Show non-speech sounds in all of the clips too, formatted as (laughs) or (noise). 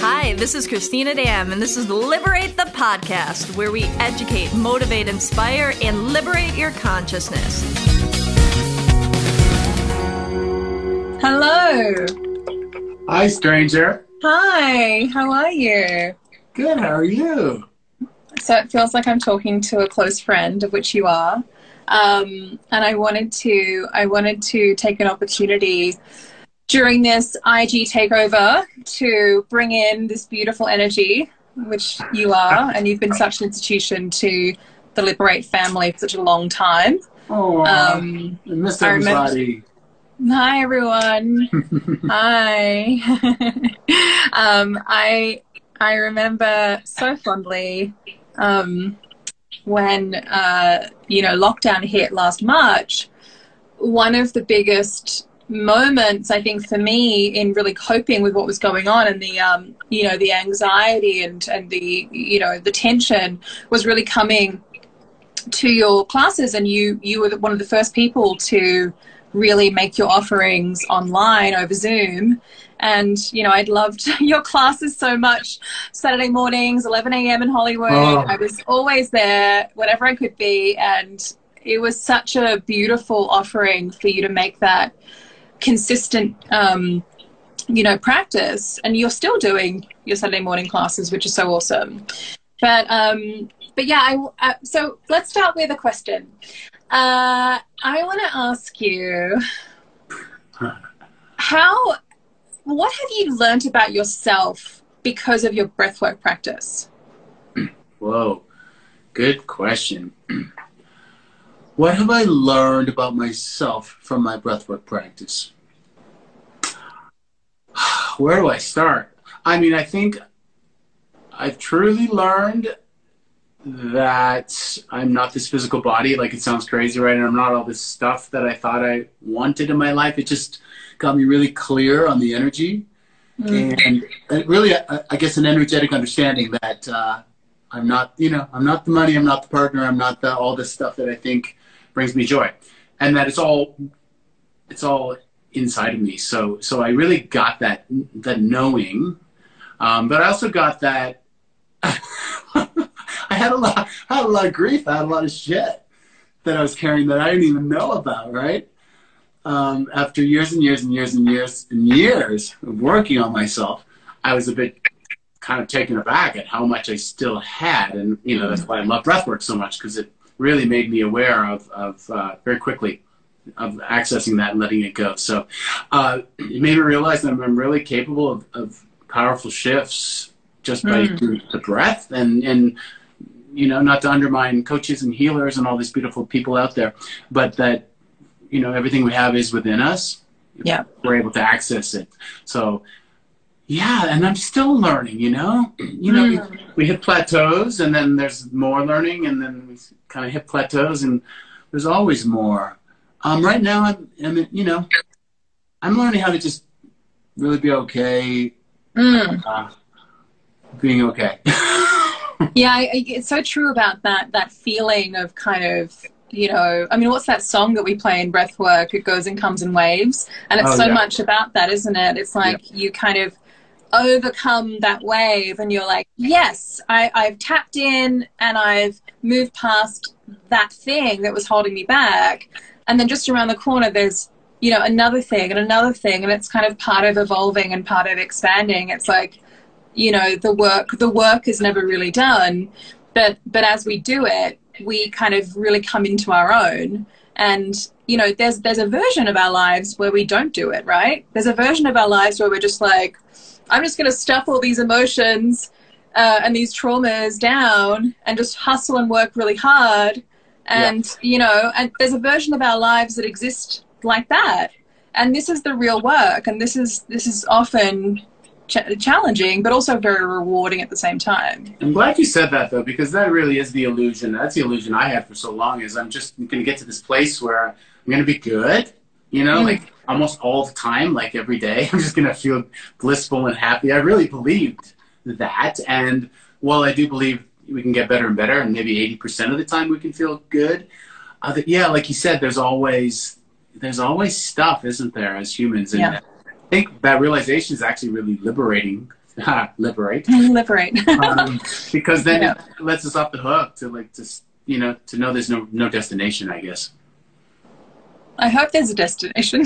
Hi, this is Christina Dam, and this is Liberate the Podcast, where we educate, motivate, inspire, and liberate your consciousness. Hello. Hi, stranger. Hi, how are you? Good, how are you? So it feels like I'm talking to a close friend, of which you are. Um, and I wanted to I wanted to take an opportunity during this IG takeover to bring in this beautiful energy, which you are, and you've been such an institution to the Liberate family for such a long time. Oh, Um, I missed everybody. Hi everyone. (laughs) Hi. (laughs) um, I I remember so fondly um, when uh, you know lockdown hit last March. One of the biggest moments I think for me in really coping with what was going on and the um, you know the anxiety and and the you know the tension was really coming to your classes and you you were one of the first people to really make your offerings online over Zoom. And, you know, I'd loved (laughs) your classes so much. Saturday mornings, 11 a.m. in Hollywood. Oh. I was always there, whatever I could be. And it was such a beautiful offering for you to make that consistent, um, you know, practice. And you're still doing your sunday morning classes, which is so awesome. But, um, but yeah, I, uh, so let's start with a question. Uh, I want to ask you how, what have you learned about yourself because of your breathwork practice? Whoa, good question. What have I learned about myself from my breathwork practice? (sighs) Where do I start? I mean, I think I've truly learned that I'm not this physical body. Like it sounds crazy, right? And I'm not all this stuff that I thought I wanted in my life. It just got me really clear on the energy and really, I, I guess, an energetic understanding that uh, I'm not, you know, I'm not the money, I'm not the partner, I'm not the all this stuff that I think brings me joy, and that it's all, it's all inside of me. So, so I really got that that knowing, um, but I also got that. (laughs) I had a lot, I had a lot of grief, I had a lot of shit that I was carrying that I didn't even know about, right? um, after years and years and years and years and years of working on myself, I was a bit kind of taken aback at how much I still had. And, you know, that's why I love breathwork so much because it really made me aware of, of uh, very quickly of accessing that and letting it go. So uh, it made me realize that I'm really capable of, of powerful shifts just by the breath and, and, you know, not to undermine coaches and healers and all these beautiful people out there, but that you know everything we have is within us Yeah. we're able to access it so yeah and i'm still learning you know? You know we, we hit plateaus and then there's more learning and then we kind of hit plateaus and there's always more. Um right now i'm, I'm you know i'm learning how to just really be okay. Mm. uh, being okay. (laughs) Yeah, I, I- it's so true about that that feeling of kind of you know I mean what's that song that we play in breathwork? It goes and comes in waves. And it's Oh, so yeah. much about that isn't it? It's like you kind of overcome that wave and you're like yes I, I've tapped in and I've moved past that thing that was holding me back. And then just around the corner there's you know another thing and another thing. And it's kind of part of evolving and part of expanding. It's like you know the work the work is never really done. But but as we do it we kind of really come into our own. And you know there's there's a version of our lives where we don't do it right? There's a version of our lives where we're just like i'm just going to stuff all these emotions uh, and these traumas down and just hustle and work really hard and you know and there's a version of our lives that exist like that and this is the real work and this is this is often ch- challenging but also very rewarding at the same time I'm glad you said that though, because that really is the illusion. That's the illusion I had for so long. Is I'm just going to get to this place where I'm going to be good, you know, Mm. like almost all the time, like every day. (laughs) I'm just going to feel blissful and happy. I really believed that, and while I do believe we can get better and better, and maybe 80% of the time we can feel good, uh, that, yeah, like you said, there's always there's always stuff, isn't there, as humans, and Yeah. think that realization is actually really liberating. (laughs) Liberate. (laughs) Liberate. um, because then Yeah. it lets us off the hook to like just you know to know there's no no destination. I guess. I hope there's a destination.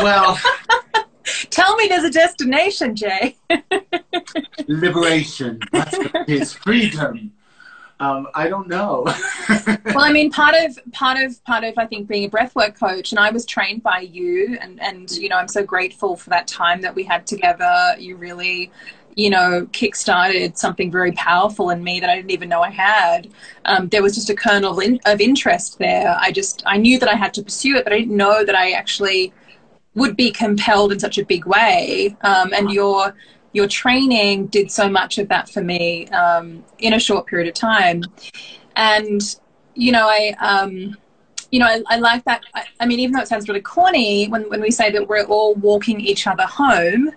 Well, (laughs) Tell me there's a destination, Jay. (laughs) liberation. That's what it is freedom. Um, I don't know. well, I mean, part of part of part of I think being a breathwork coach, and I was trained by you, and and you know I'm so grateful for that time that we had together. You really, you know, kickstarted something very powerful in me that I didn't even know I had. Um, there was just a kernel of, in, of interest there. I just I knew that I had to pursue it, but I didn't know that I actually would be compelled in such a big way. Um, and your your training did so much of that for me um, in a short period of time. And you know, I um, you know, I, I like that. I, I mean, even though it sounds really corny, when when we say that we're all walking each other home,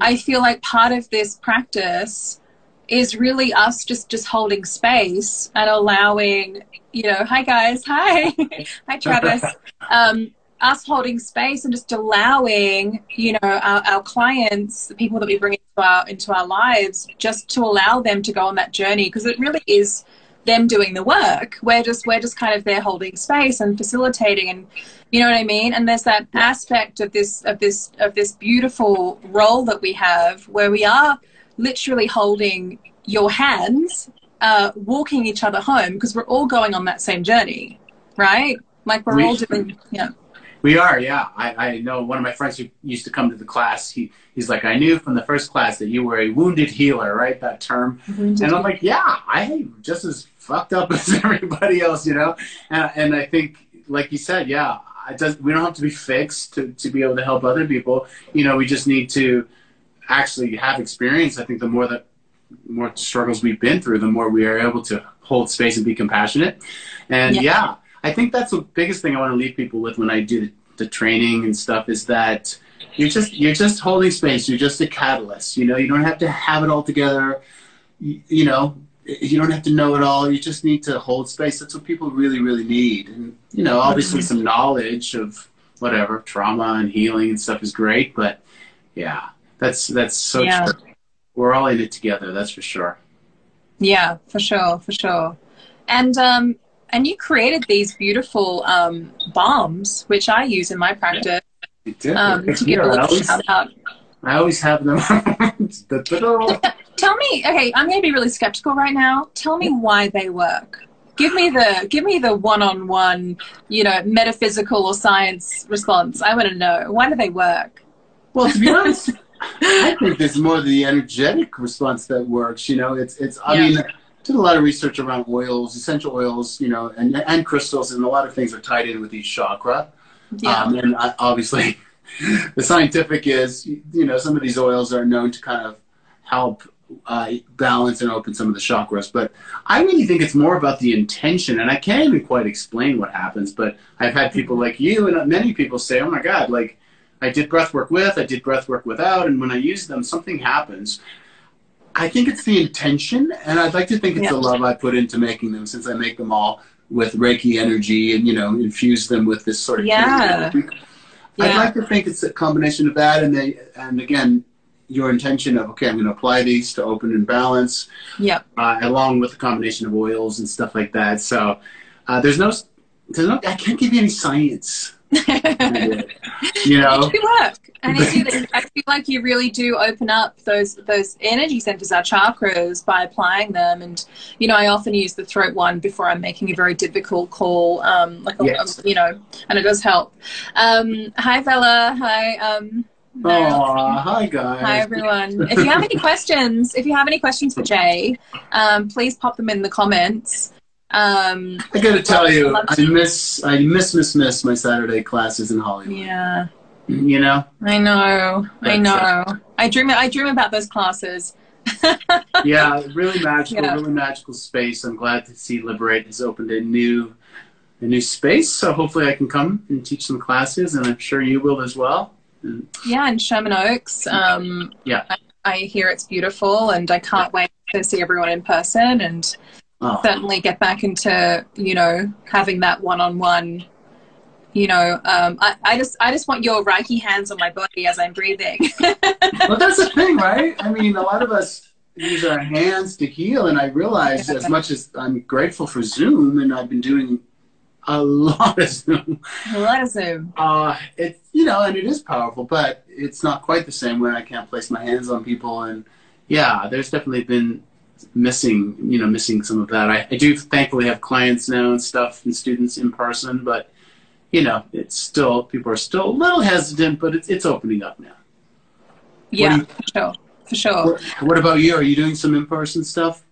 I feel like part of this practice is really us just just holding space and allowing you know hi guys. Hi. (laughs) Hi travis. (laughs) Um, us holding space and just allowing you know our, our clients the people that we bring into our into our lives just to allow them to go on that journey because it really is them doing the work. We're just we're just kind of there holding space and facilitating and you know what i mean? And there's that aspect of this of this of this beautiful role that we have where we are literally holding your hands uh, walking each other home because we're all going on that same journey right? Like we're We- all doing yeah We are, yeah. I, I know one of my friends who used to come to the class. He he's like, I knew from the first class that you were a wounded healer, right? That term. And I'm like, yeah, I just as fucked up (laughs) as everybody else, you know. And, and I think, like you said, yeah, it does. We don't have to be fixed to to be able to help other people. You know, we just need to actually have experience. I think the more that the more struggles we've been through, the more we are able to hold space and be compassionate. And Yeah. yeah, I think that's the biggest thing I want to leave people with when I do the training and stuff is that you're just you're just holding space. You're just a catalyst. You know, you don't have to have it all together. You, you know, you don't have to know it all. You just need to hold space. That's what people really, really need. And you know, obviously, some knowledge of whatever trauma and healing and stuff is great. But yeah, that's that's so Yeah. true. We're all in it together. That's for sure. Yeah, for sure, for sure. And um, and you created these beautiful um, balms, which I use in my practice. Um, to (laughs) give Yeah, a I little always, shout out. I always have them. (laughs) (laughs) Tell me, okay, I'm going to be really skeptical right now. Tell me why they work. Give me the give me the one-on-one, you know, metaphysical or science response. I want to know why do they work? Well, to be honest, I think there's more the energetic response that works. You know, it's it's. I Yeah. mean, did a lot of research around oils, essential oils, you know, and and crystals, and a lot of things are tied in with each chakra. Yeah, Um, and I, obviously, (laughs) the scientific is, you know, some of these oils are known to kind of help uh, balance and open some of the chakras. But I really think it's more about the intention, and I can't even quite explain what happens. But I've had people like you and many people say, "Oh my God, like." I did breath work with, I did breath work without, and when I use them, something happens. I think it's the intention, and I'd like to think it's Yeah. the love I put into making them, since I make them all with Reiki energy and you know infuse them with this sort of Yeah. I'd like to think it's a combination of that, and they, and again, your intention of okay, I'm going to apply these to open and balance, Yep. uh, along with a combination of oils and stuff like that. So uh, there's no, there's no, I can't give you any science. You know, do work, and it do, (laughs) I feel like you really do open up those those energy centers, our chakras, by applying them. And you know, I often use the throat one before I'm making a very difficult call, um, like a, Yes. you know, and it does help. Um, hi, Bella. Hi. Um, Aw, hi guys. Hi everyone. If you have any (laughs) questions, if you have any questions for Jay, um, please pop them in the comments. Um, I got to tell you, I miss, I miss, miss, miss my Saturday classes in Hollywood. yeah, You know, I know, I That's know. I dream, I dream about those classes. (laughs) yeah, really magical, Yeah. really magical space. I'm glad to see Liberate has opened a new, a new space. So hopefully, I can come and teach some classes, and I'm sure you will as well. And Yeah, and Sherman Oaks. Um, Yeah. I, I hear it's beautiful, and I can't wait to see everyone in person, and oh, certainly get back into you know having that one-on-one you know, um, I, I just I just want your Reiki hands on my body as I'm breathing. (laughs) well, that's the thing, right? I mean, a lot of us use our hands to heal, and I realize as much as I'm grateful for Zoom, and I've been doing a lot of Zoom. A lot of Zoom. Uh, it's you know, and it is powerful, but it's not quite the same when I can't place my hands on people. And yeah, there's definitely been missing, you know, missing some of that. I, I do thankfully have clients now and stuff and students in person, but you know, it's still people are still a little hesitant, but it's it's opening up now. Yeah, you, for sure, for sure. What, what about you? Are you doing some in person stuff?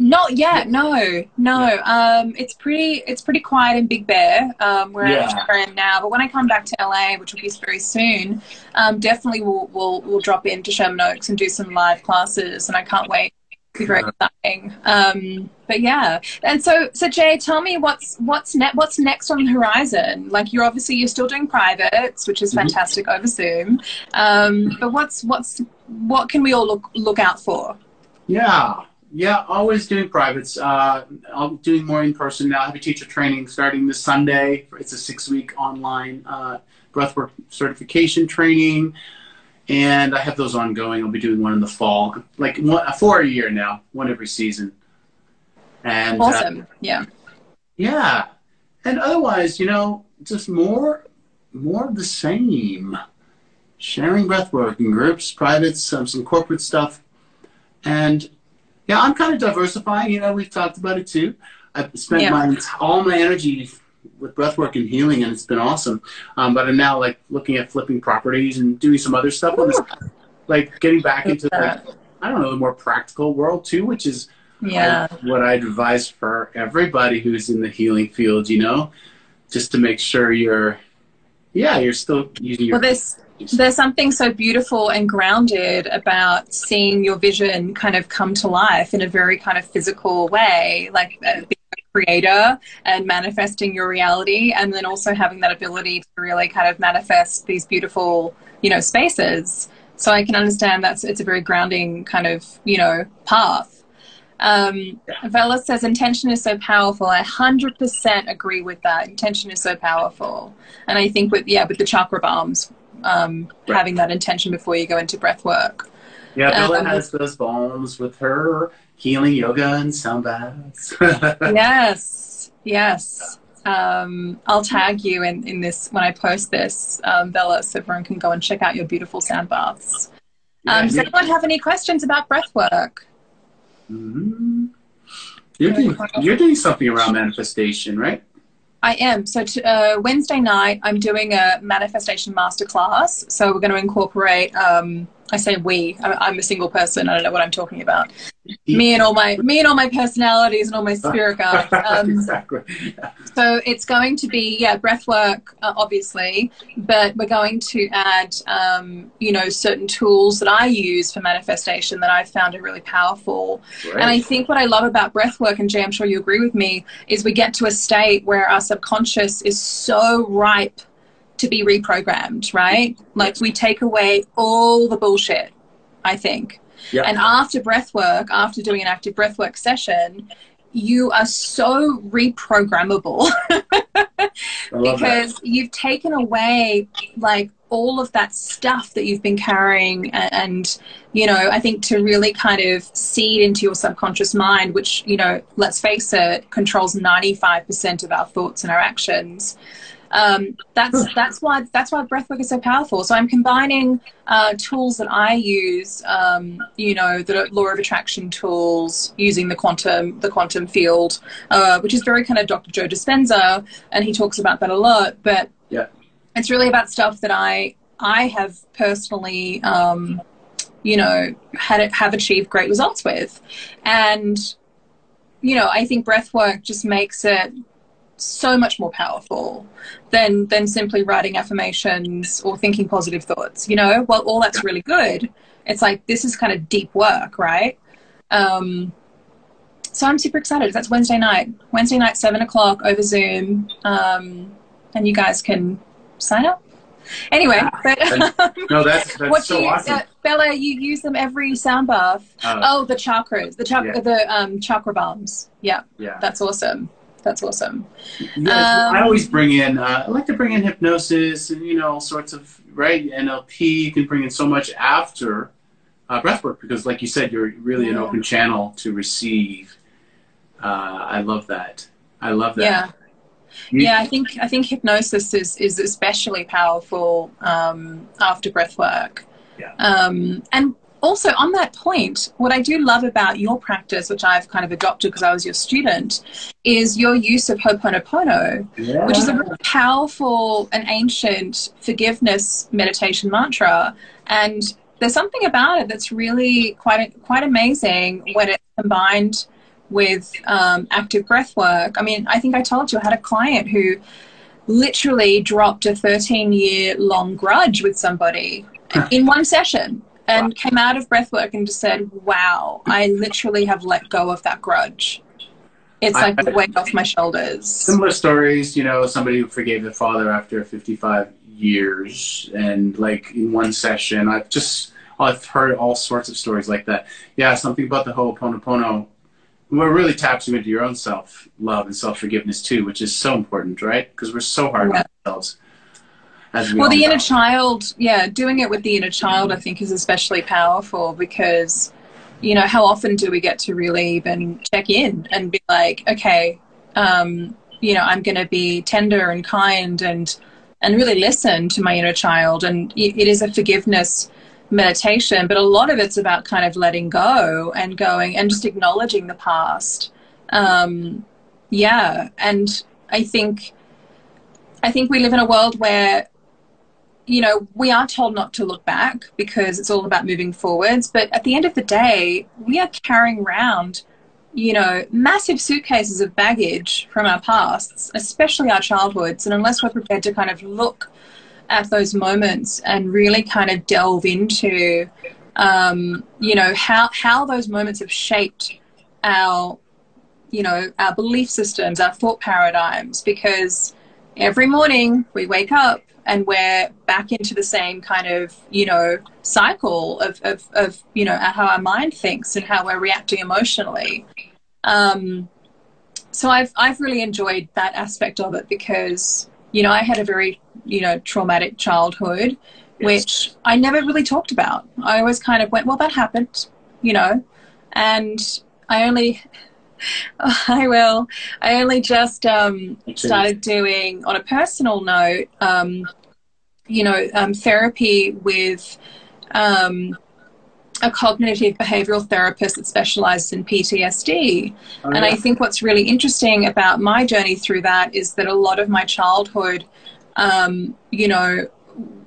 Not yet. No, no. Yeah. Um, it's pretty. It's pretty quiet in Big Bear, um, where yeah. I am now. But when I come back to LA, which will be very soon, um, definitely we'll, we'll we'll drop into Sherman Oaks and do some live classes, and I can't wait very exciting. Um, but yeah, and so so Jay, tell me what's what's ne- what's next on the horizon? Like you're obviously you're still doing privates, which is mm-hmm. fantastic mm-hmm. over Zoom. Um, but what's what's what can we all look look out for? Yeah. Yeah, always doing privates. Uh, I'm doing more in person now. I have a teacher training starting this Sunday. It's a six week online uh, breathwork certification training and I have those ongoing. I'll be doing one in the fall, like one, four a year now, one every season. And uh, awesome, uh, yeah, yeah. And otherwise, you know, just more, more of the same. Sharing breathwork in groups, privates, some some corporate stuff, and yeah, I'm kind of diversifying. You know, we've talked about it too. I've spent yeah. my all my energy with breathwork and healing, and it's been awesome. Um, but I'm now like looking at flipping properties and doing some other stuff on this, like getting back into like I don't know the more practical world too, which is yeah what I'd advise for everybody who's in the healing field. You know, just to make sure you're yeah you're still using your. Well, there's there's something so beautiful and grounded about seeing your vision kind of come to life in a very kind of physical way, like uh, being a creator and manifesting your reality and then also having that ability to really kind of manifest these beautiful you know spaces so i can understand that's it's a very grounding kind of you know path um, Bella says intention is so powerful. I 100% agree with that. Intention is so powerful. And I think with, yeah, with the chakra balms, um, right. having that intention before you go into breath work. Yeah, Bella um, has those balms with her healing yoga and sound baths. (laughs) yes, yes. Um, I'll tag you in, in this when I post this, um, Bella, so everyone can go and check out your beautiful sound baths. Um, does anyone have any questions about breath work? Mm-hmm. You're, doing, you're doing something around manifestation, right? I am. So t- uh, Wednesday night, I'm doing a manifestation masterclass. So we're going to incorporate. Um, I say we. I'm a single person. I don't know what I'm talking about me and all my me and all my personalities and all my spirit (laughs) guides. Um, exactly. So it's going to be yeah breath work uh, obviously, but we're going to add um, you know certain tools that I use for manifestation that I've found are really powerful. Right. And I think what I love about breath work, and Jay, I'm sure you agree with me, is we get to a state where our subconscious is so ripe to be reprogrammed, right? Like we take away all the bullshit. I think Yep. And after breath work, after doing an active breath work session, you are so reprogrammable (laughs) because that. you've taken away like all of that stuff that you've been carrying and, and, you know i think to really kind of seed into your subconscious mind which you know let's face it controls 95% of our thoughts and our actions um, that's that's why that's why breathwork is so powerful. So I'm combining uh, tools that I use, um, you know, the law of attraction tools, using the quantum the quantum field, uh, which is very kind of Dr. Joe Dispenza, and he talks about that a lot. But yeah, it's really about stuff that I I have personally. Um, you know, had have achieved great results with, and you know, I think breath work just makes it so much more powerful than than simply writing affirmations or thinking positive thoughts. You know, well, all that's really good. It's like this is kind of deep work, right? Um, so I'm super excited. That's Wednesday night. Wednesday night, seven o'clock over Zoom, um, and you guys can sign up. Anyway, but (laughs) no, that's, that's what so you, awesome. Uh, Bella, you use them every sound bath. Uh, oh, the chakras, the chakra, yeah. the um, chakra balms. Yeah, yeah, that's awesome. That's awesome. Yeah, Um, I always bring in. Uh, I like to bring in hypnosis and you know all sorts of right NLP. You can bring in so much after uh, breathwork because, like you said, you're really an open channel to receive. Uh, I love that. I love that. Yeah. You- Yeah, I think I think hypnosis is is especially powerful um, after breath work. Yeah. Um, and also on that point, what I do love about your practice, which I've kind of adopted because I was your student, is your use of Ho'oponopono, Yeah. which is a really powerful and ancient forgiveness meditation mantra. And there's something about it that's really quite quite amazing when it's combined with um, active breath work. I mean, I think I told you I had a client who literally dropped a 13 year long grudge with somebody in one session and Wow. came out of breathwork and just said, Wow, I literally have let go of that grudge. It's I- like a weight off my shoulders. similar stories. You know, somebody who forgave their father after 55 years, and like in one session, I've just I've heard all sorts of stories like that. Yeah, something about the Ho'oponopono. What really taps you into your own self love and self forgiveness too, which is so important, right? Because we're so hard Yeah. on ourselves. We Well, the inner child, yeah, doing it with the inner child, I think, is especially powerful because, you know, how often do we get to really even check in and be like, okay, um, you know, I'm going to be tender and kind and and really listen to my inner child, and it, it is a forgiveness meditation, but a lot of it's about kind of letting go and going and just acknowledging the past. Um, yeah, and I think. I think we live in a world where you know, we are told not to look back because it's all about moving forwards. But at the end of the day, we are carrying around, you know, massive suitcases of baggage from our pasts, especially our childhoods. And unless we're prepared to kind of look at those moments and really kind of delve into, um, you know, how, how those moments have shaped our, you know, our belief systems, our thought paradigms, because every morning we wake up and we're back into the same kind of you know cycle of, of, of you know how our mind thinks and how we're reacting emotionally um, so I've I've really enjoyed that aspect of it because you know I had a very you know traumatic childhood Yes. which I never really talked about I always kind of went well that happened you know and I only (laughs) I will. I only just um, started doing, on a personal note, um, you know, um, therapy with um, a cognitive behavioral therapist that specializes in PTSD. Oh, And I think what's really interesting about my journey through that is that a lot of my childhood, um, you know,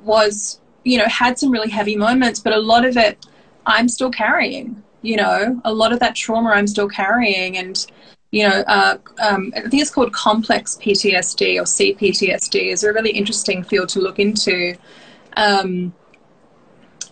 was, you know, had some really heavy moments, but a lot of it I'm still carrying. You know, a lot of that trauma I'm still carrying, and you know, uh, um, I think it's called complex PTSD or CPTSD. is a really interesting field to look into. Um,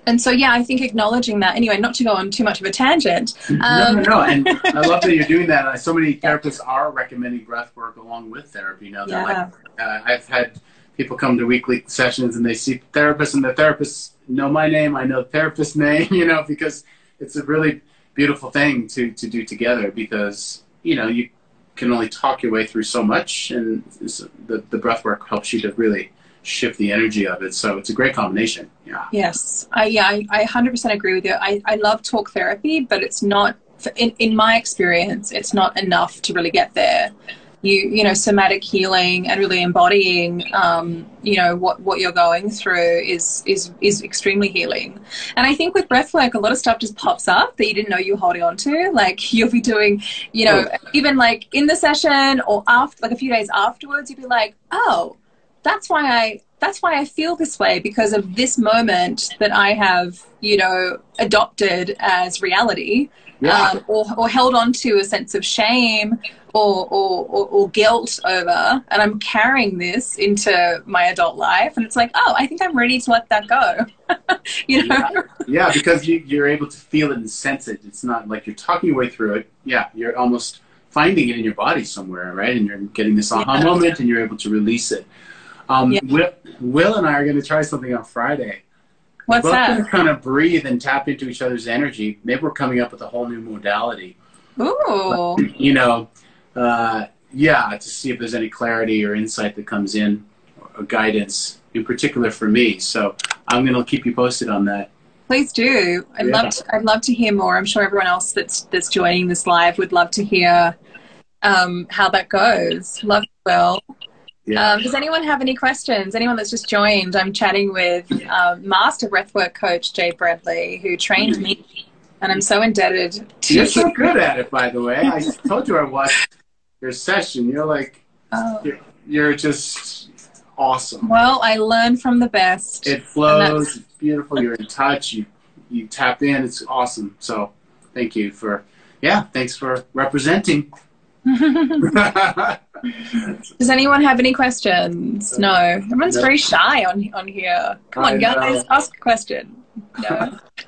and so, yeah, I think acknowledging that. Anyway, not to go on too much of a tangent. no, (laughs) no, Um, no. And I love that you're doing that. So many (laughs) therapists are recommending breath work along with therapy. You know, they're Yeah. like, uh, I've had people come to weekly sessions and they see therapists, and the therapists know my name. I know the therapist's (laughs) name. You know, because it's a really beautiful thing to to do together. Because you know you can only talk your way through so much, and the the breath work helps you to really shift the energy of it. So it's a great combination. Yeah. Yes, I yeah, I, I 100% agree with you. I, I love talk therapy, but it's not in in my experience, it's not enough to really get there. You you know, somatic healing and really embodying, um, you know, what what you're going through is is is extremely healing. And I think with breathwork, a lot of stuff just pops up that you didn't know you were holding on to. Like (laughs) you'll be doing, you know, even like in the session or after, like a few days afterwards, you'd be like, oh, that's why I that's why I feel this way because of this moment that I have, you know, adopted as reality, Yeah. um, or or held on to a sense of shame or, or or or guilt over, and I'm carrying this into my adult life, and it's like, oh, I think I'm ready to let that go, (laughs) you know. Yeah. yeah, because you, you're able to feel it and sense it. It's not like you're talking your way through it. Yeah, you're almost finding it in your body somewhere, right? And you're getting this aha Yeah. moment, and you're able to release it. Um, Yeah. Will, Will and I are going to try something on Friday. What's both that? kind of breathe and tap into each other's energy. Maybe we're coming up with a whole new modality. Ooh, You know, uh, yeah, to see if there's any clarity or insight that comes in, or guidance in particular for me. So I'm going to keep you posted on that. Please do. I'd Yeah. love to, I'd love to hear more. I'm sure everyone else that's that's joining this live would love to hear um, how that goes. Love you, Will. Yeah. Um, does anyone have any questions? Anyone that's just joined? I'm chatting with um, Master Breathwork Coach Jay Bradley, who trained me, and I'm so indebted to You're so good at it, by the way. I told you I watched your session. You're like, Oh. you're, you're just awesome. Well, I learn from the best. It flows. It's beautiful. You're in touch. You you tap in. It's awesome. So thank you for yeah. Thanks for representing. (laughs) Does anyone have any questions? No. Everyone's very shy on on here. Come on, guys, ask a question. No. (laughs)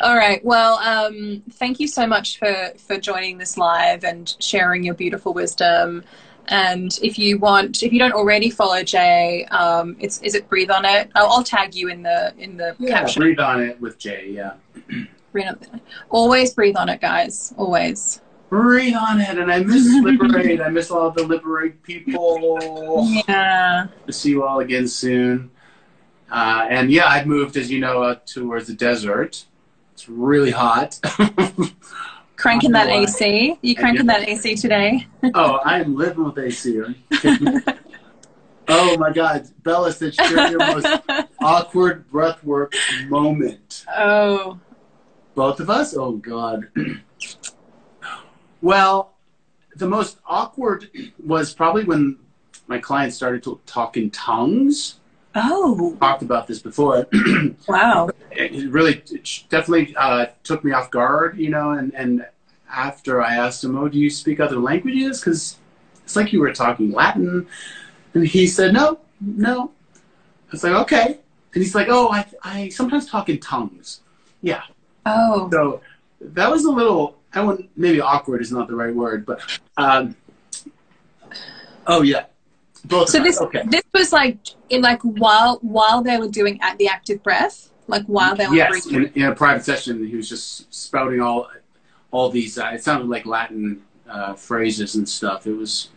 All right. Well, um, thank you so much for for joining this live and sharing your beautiful wisdom. And if you want, if you don't already follow Jay, um, it's is it breathe on it? I'll, I'll tag you in the in the yeah, caption. breathe on it with Jay. Yeah, Breathe on it. Always breathe on it, guys. Always. Breathe on it. And I miss (laughs) liberate. I miss all the liberate people. Yeah. to see you all again soon. Uh, and yeah, I've moved, as you know, uh, towards the desert. It's really hot. (laughs) Cranking that why. AC. You cranking that AC today? (laughs) oh, I am living with AC. Are you kidding me? oh my God, Bella said share your most awkward breathwork moment. oh. Both of us? Oh God. (clears throat) well, the most awkward was probably when my clients started to talk in tongues. Oh. Talked about this before. (clears throat) Wow. it really it definitely uh, took me off guard, you know. And, and after I asked him, "Oh, do you speak other languages?" Because it's like you were talking Latin, and he said, "No, no." I was like, "Okay," and he's like, "Oh, I I sometimes talk in tongues." Yeah. Oh. So that was a little. I wouldn't maybe awkward is not the right word, but um, oh yeah. Both So this okay. this was like in like while while they were doing at the active breath, like while they were yes, in, in a private session, he was just spouting all all these. Uh, it sounded like Latin uh, phrases and stuff. It was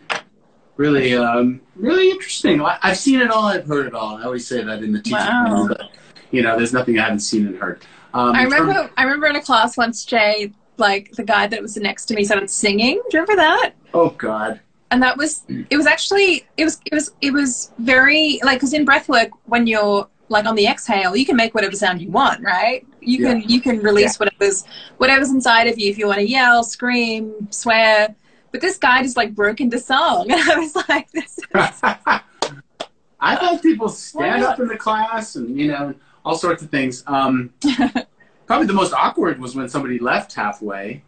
really um, really interesting. I, I've seen it all. I've heard it all. I always say that in the teaching, Wow. but you know, there's nothing I haven't seen and heard. Um, I remember I remember in a class once, Jay, like the guy that was next to me started singing. Do you remember that? oh God. and that was it was actually it was it was it was very like because in breath work when you're like on the exhale you can make whatever sound you want right you can you can release whatever's whatever's inside of you if you want to yell scream swear but this guy just like broke into song (laughs) and i was like this I've had (laughs) people stand up in the class and you know all sorts of things. Um, (laughs) probably the most awkward was when somebody left halfway.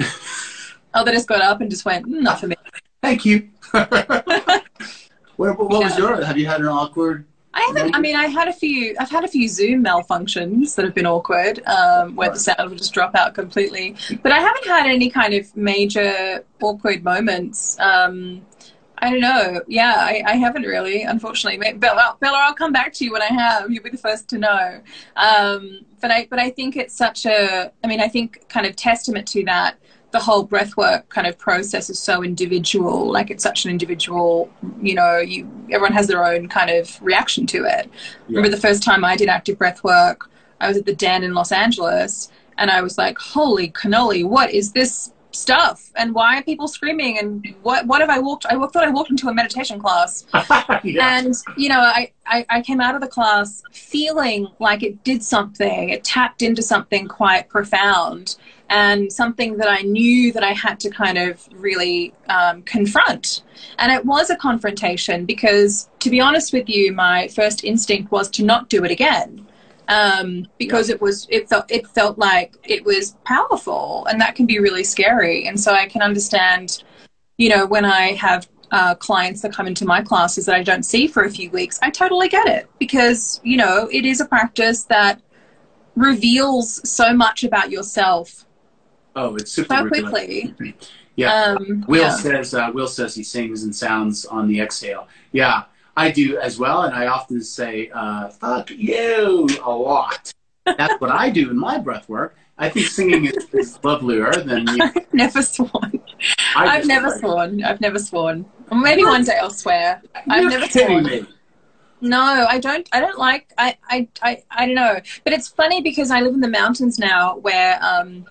oh they just got up and just went "Mm, not for me Thank you. (laughs) what, what was Yeah. your? Have you had an awkward? I haven't. I mean, I had a few. I've had a few Zoom malfunctions that have been awkward, um, where the sound would just drop out completely. But I haven't had any kind of major awkward moments. Um, I don't know. Yeah, I, I haven't really, unfortunately. Maybe, Bella, Bella, I'll come back to you when I have. You'll be the first to know. Um, but I, but I think it's such a. I mean, I think kind of testament to that. The whole breathwork kind of process is so individual. Like it's such an individual. You know, you everyone has their own kind of reaction to it. Remember the first time I did active breath work, I was at the Den in Los Angeles and I was like, holy cannoli, what is this stuff? And why are people screaming? And what, what have I walked? I thought I walked into a meditation class. (laughs) yeah. And, you know, I, I, I came out of the class feeling like it did something, it tapped into something quite profound and something that I knew that I had to kind of really um, confront. And it was a confrontation because, to be honest with you, my first instinct was to not do it again. Um, because it was it felt it felt like it was powerful and that can be really scary and so I can understand you know when I have uh, clients that come into my classes that I don't see for a few weeks I totally get it because you know it is a practice that reveals so much about yourself oh, it's super so quickly Yeah. um, Will yeah. says uh, Will says he sings and sounds on the exhale. Yeah, I do as well, and I often say uh, "fuck you" a lot. That's what I do in my breath work. I think singing is, is lovelier than you (laughs) I've never sworn I I've never sworn. I've never sworn. Or maybe one day I'll swear. I've never sworn. me. No, I don't. I don't like. I, I. I. I don't know. But it's funny because I live in the mountains now, where um,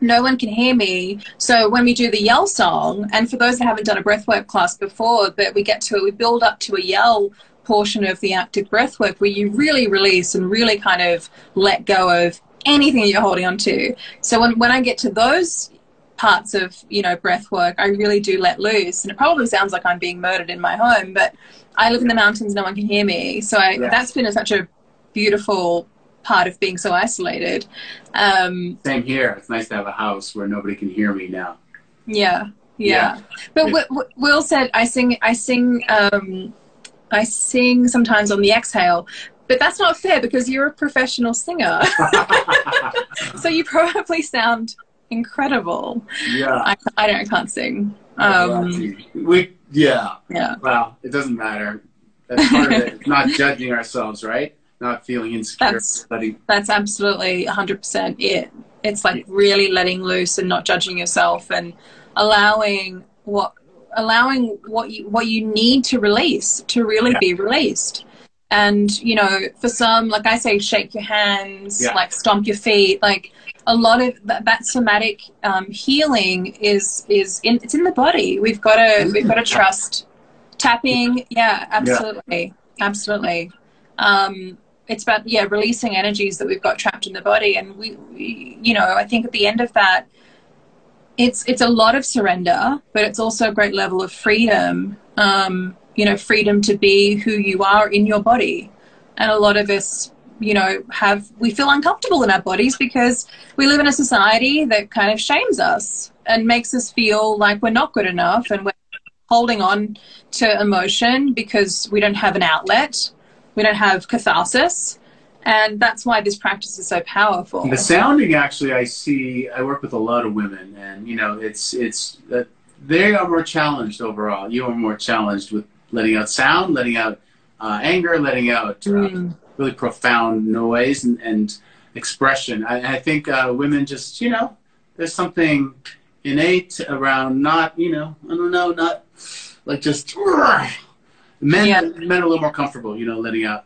no one can hear me. So when we do the yell song, and for those that haven't done a breathwork class before, but we get to it, we build up to a yell portion of the active breathwork where you really release and really kind of let go of anything you're holding on to. So when when I get to those parts of you know breath work i really do let loose and it probably sounds like i'm being murdered in my home but i live in the mountains no one can hear me so I, Yeah. that's been a, such a beautiful part of being so isolated um, Same here. It's nice to have a house where nobody can hear me now. yeah yeah, but Yeah. Wi- will said i sing i sing um, i sing sometimes on the exhale but that's not fair because you're a professional singer (laughs) so you probably sound incredible yeah. i, I don't I can't sing um, we yeah. yeah Well, it doesn't matter. That's part of it. It's not judging ourselves, right? Not feeling insecure. That's- letting- that's absolutely 100% it. It's like really letting loose and not judging yourself and allowing what allowing what you what you need to release to really Yeah. be released. And you know, for some, like I say, shake your hands, Yeah. like stomp your feet. Like a lot of that, that somatic um, healing is is in it's in the body. We've got to we've got to trust tapping. Yeah, absolutely, absolutely. Um, it's about yeah releasing energies that we've got trapped in the body. And we, we you know i think at the end of that it's it's a lot of surrender but it's also a great level of freedom um, you know freedom to be who you are in your body. And a lot of us you know have we feel uncomfortable in our bodies because we live in a society that kind of shames us and makes us feel like we're not good enough and we're holding on to emotion because we don't have an outlet we don't have catharsis and that's why this practice is so powerful The sounding, actually, I see. I work with a lot of women, and you know, it's it's that they are more challenged overall. You are more challenged with letting out sound, letting out uh, anger, letting out uh, Mm. really profound noise and, and expression. I, I think uh, women just, you know, there's something innate around not, you know, I don't know, not like just (laughs) men. Yeah. Men are a little more comfortable, you know, letting out.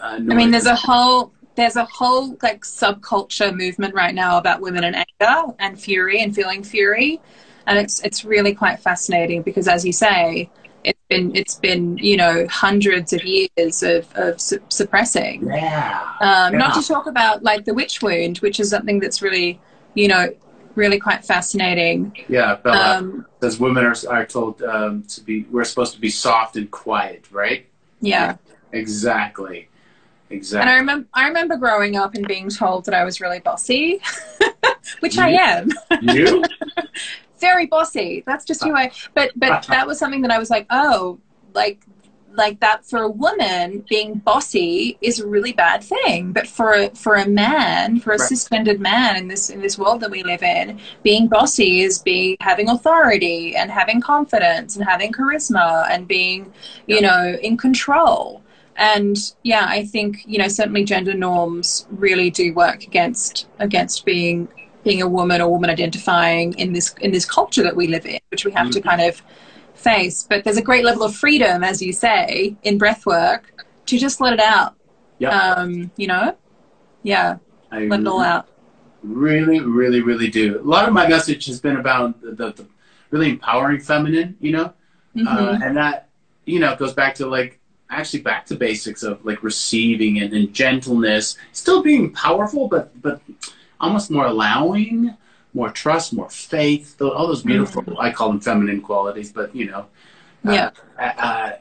Uh. I mean, there's a whole there's a whole like subculture movement right now about women and anger and fury and feeling fury, and it's it's really quite fascinating because, as you say, it's been it's been you know hundreds of years of of su- suppressing. yeah. Um, Not to talk about like the witch wound, which is something that's really you know really quite fascinating. Yeah, Bella Um, says women are, are told um, to be, we're supposed to be soft and quiet, right? yeah. Exactly. Exactly. And. I remember, I remember growing up and being told that I was really bossy, (laughs) which I am. you? (laughs) Very bossy. That's just who I. But but (laughs) that was something that I was like, oh, like like that for a woman being bossy is a really bad thing. But for a, for a man, for a Right. cisgendered man in this in this world that we live in, being bossy is being having authority and having confidence and having charisma and being, you know, in control. And yeah, I think you know certainly gender norms really do work against against being being a woman or woman identifying in this in this culture that we live in, which we have to Mhm. kind of face. But there's a great level of freedom, as you say, in breath work to just let it out. Yep. Um, you know, yeah, I let it all out. really, really, really do. A lot of my message has been about the, the, the really empowering feminine, you know? Mhm. Uh, and that, you know, goes back to like, actually back to basics of like receiving and, and gentleness, still being powerful, but, but almost more allowing, more trust, more faith, all those beautiful, I call them feminine qualities, but you know, uh, yeah, uh,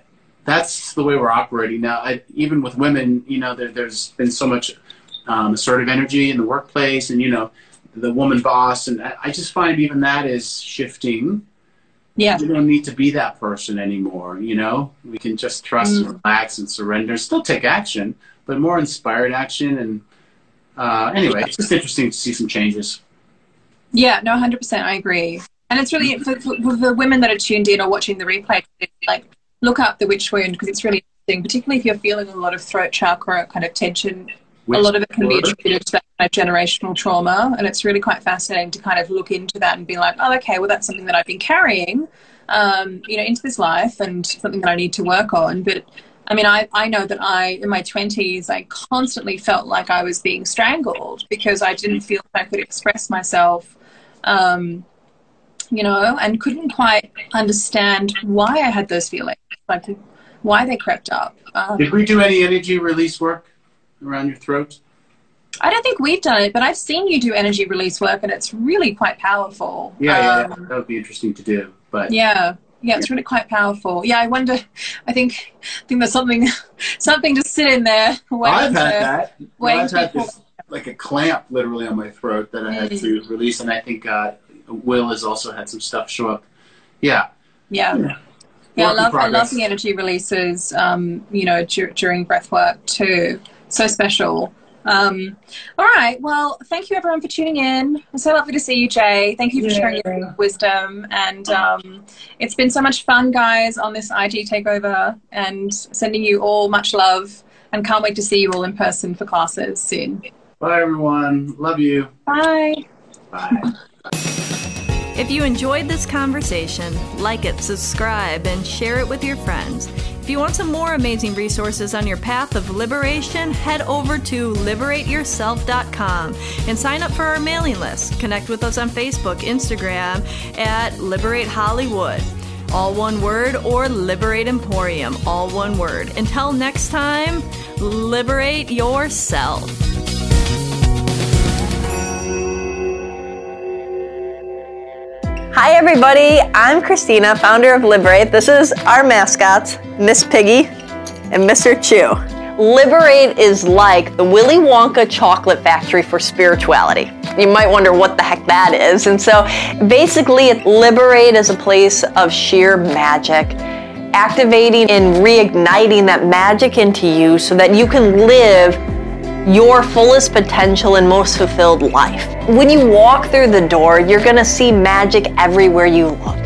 that's the way we're operating now. I, even with women, you know, there, there's been so much um, assertive energy in the workplace, and you know, the woman boss, and I, I just find even that is shifting. yeah, We don't need to be that person anymore. You know, we can just trust, Mm. and relax, and surrender. Still take action, but more inspired action. And uh, anyway, it's just interesting to see some changes. Yeah. No, hundred percent. I agree. And it's really for, for, for the women that are tuned in or watching the replay, like look up the witch wound because it's really interesting, particularly if you're feeling a lot of throat chakra kind of tension a lot of it can be attributed to that kind of generational trauma, and it's really quite fascinating to kind of look into that and be like, oh, okay, well, that's something that I've been carrying, um, you know, into this life, and something that I need to work on. But I mean, I, I know that I, in my 20s, I constantly felt like I was being strangled because I didn't feel like I could express myself, um, you know, and couldn't quite understand why I had those feelings, like why they crept up. Um, Did we do any energy release work? around your throat? I don't think we've done it, but I've seen you do energy release work, and it's really quite powerful. Yeah, um, yeah. that would be interesting to do. But yeah, yeah, it's really quite powerful. Yeah, I wonder. I think I think there's something (laughs) something to sit in there. I've had that. I've had this like a clamp literally on my throat that I had mm. to release, and I think uh, Will has also had some stuff show up. Yeah. Yeah. yeah. Yeah, I love I love the energy releases. Um, you know, d- during breath work too so special. Um, all right. Well, thank you everyone for tuning in. It's so lovely to see you, Jay. Thank you for yeah. sharing your wisdom. And um, it's been so much fun, guys, on this IG takeover and sending you all much love and can't wait to see you all in person for classes soon. Bye, everyone. Love you. Bye. Bye. If you enjoyed this conversation, like it, subscribe, and share it with your friends. If you want some more amazing resources on your path of liberation, head over to liberateyourself.com and sign up for our mailing list. Connect with us on Facebook, Instagram at Liberate Hollywood. All one word, or Liberate Emporium, all one word. Until next time, liberate yourself. Hi, everybody. I'm Christina, founder of Liberate. This is our mascots, Miss Piggy and Mr. Chew. Liberate is like the Willy Wonka chocolate factory for spirituality. You might wonder what the heck that is. And so basically, Liberate is a place of sheer magic, activating and reigniting that magic into you so that you can live your fullest potential and most fulfilled life. When you walk through the door, you're going to see magic everywhere you look.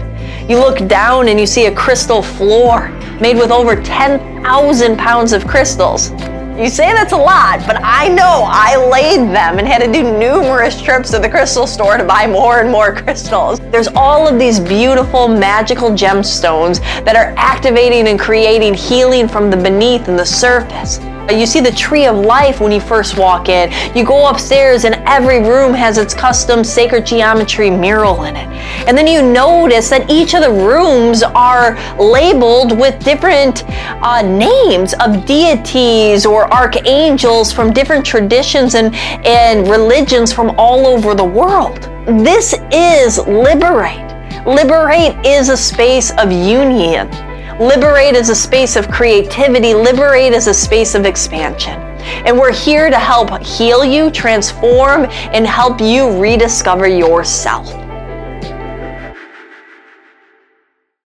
You look down and you see a crystal floor made with over 10,000 pounds of crystals. You say that's a lot, but I know I laid them and had to do numerous trips to the crystal store to buy more and more (laughs) crystals. There's all of these beautiful magical gemstones that are activating and creating healing from the beneath and the surface. You see the tree of life when you first walk in. You go upstairs and every room has its custom sacred geometry mural in it. And then you notice that each of the rooms are labeled with different uh, names of deities or archangels from different traditions and, and religions from all over the world. This is Liberate. Liberate is a space of union Liberate is a space of creativity. Liberate is a space of expansion. And we're here to help heal you, transform, and help you rediscover yourself.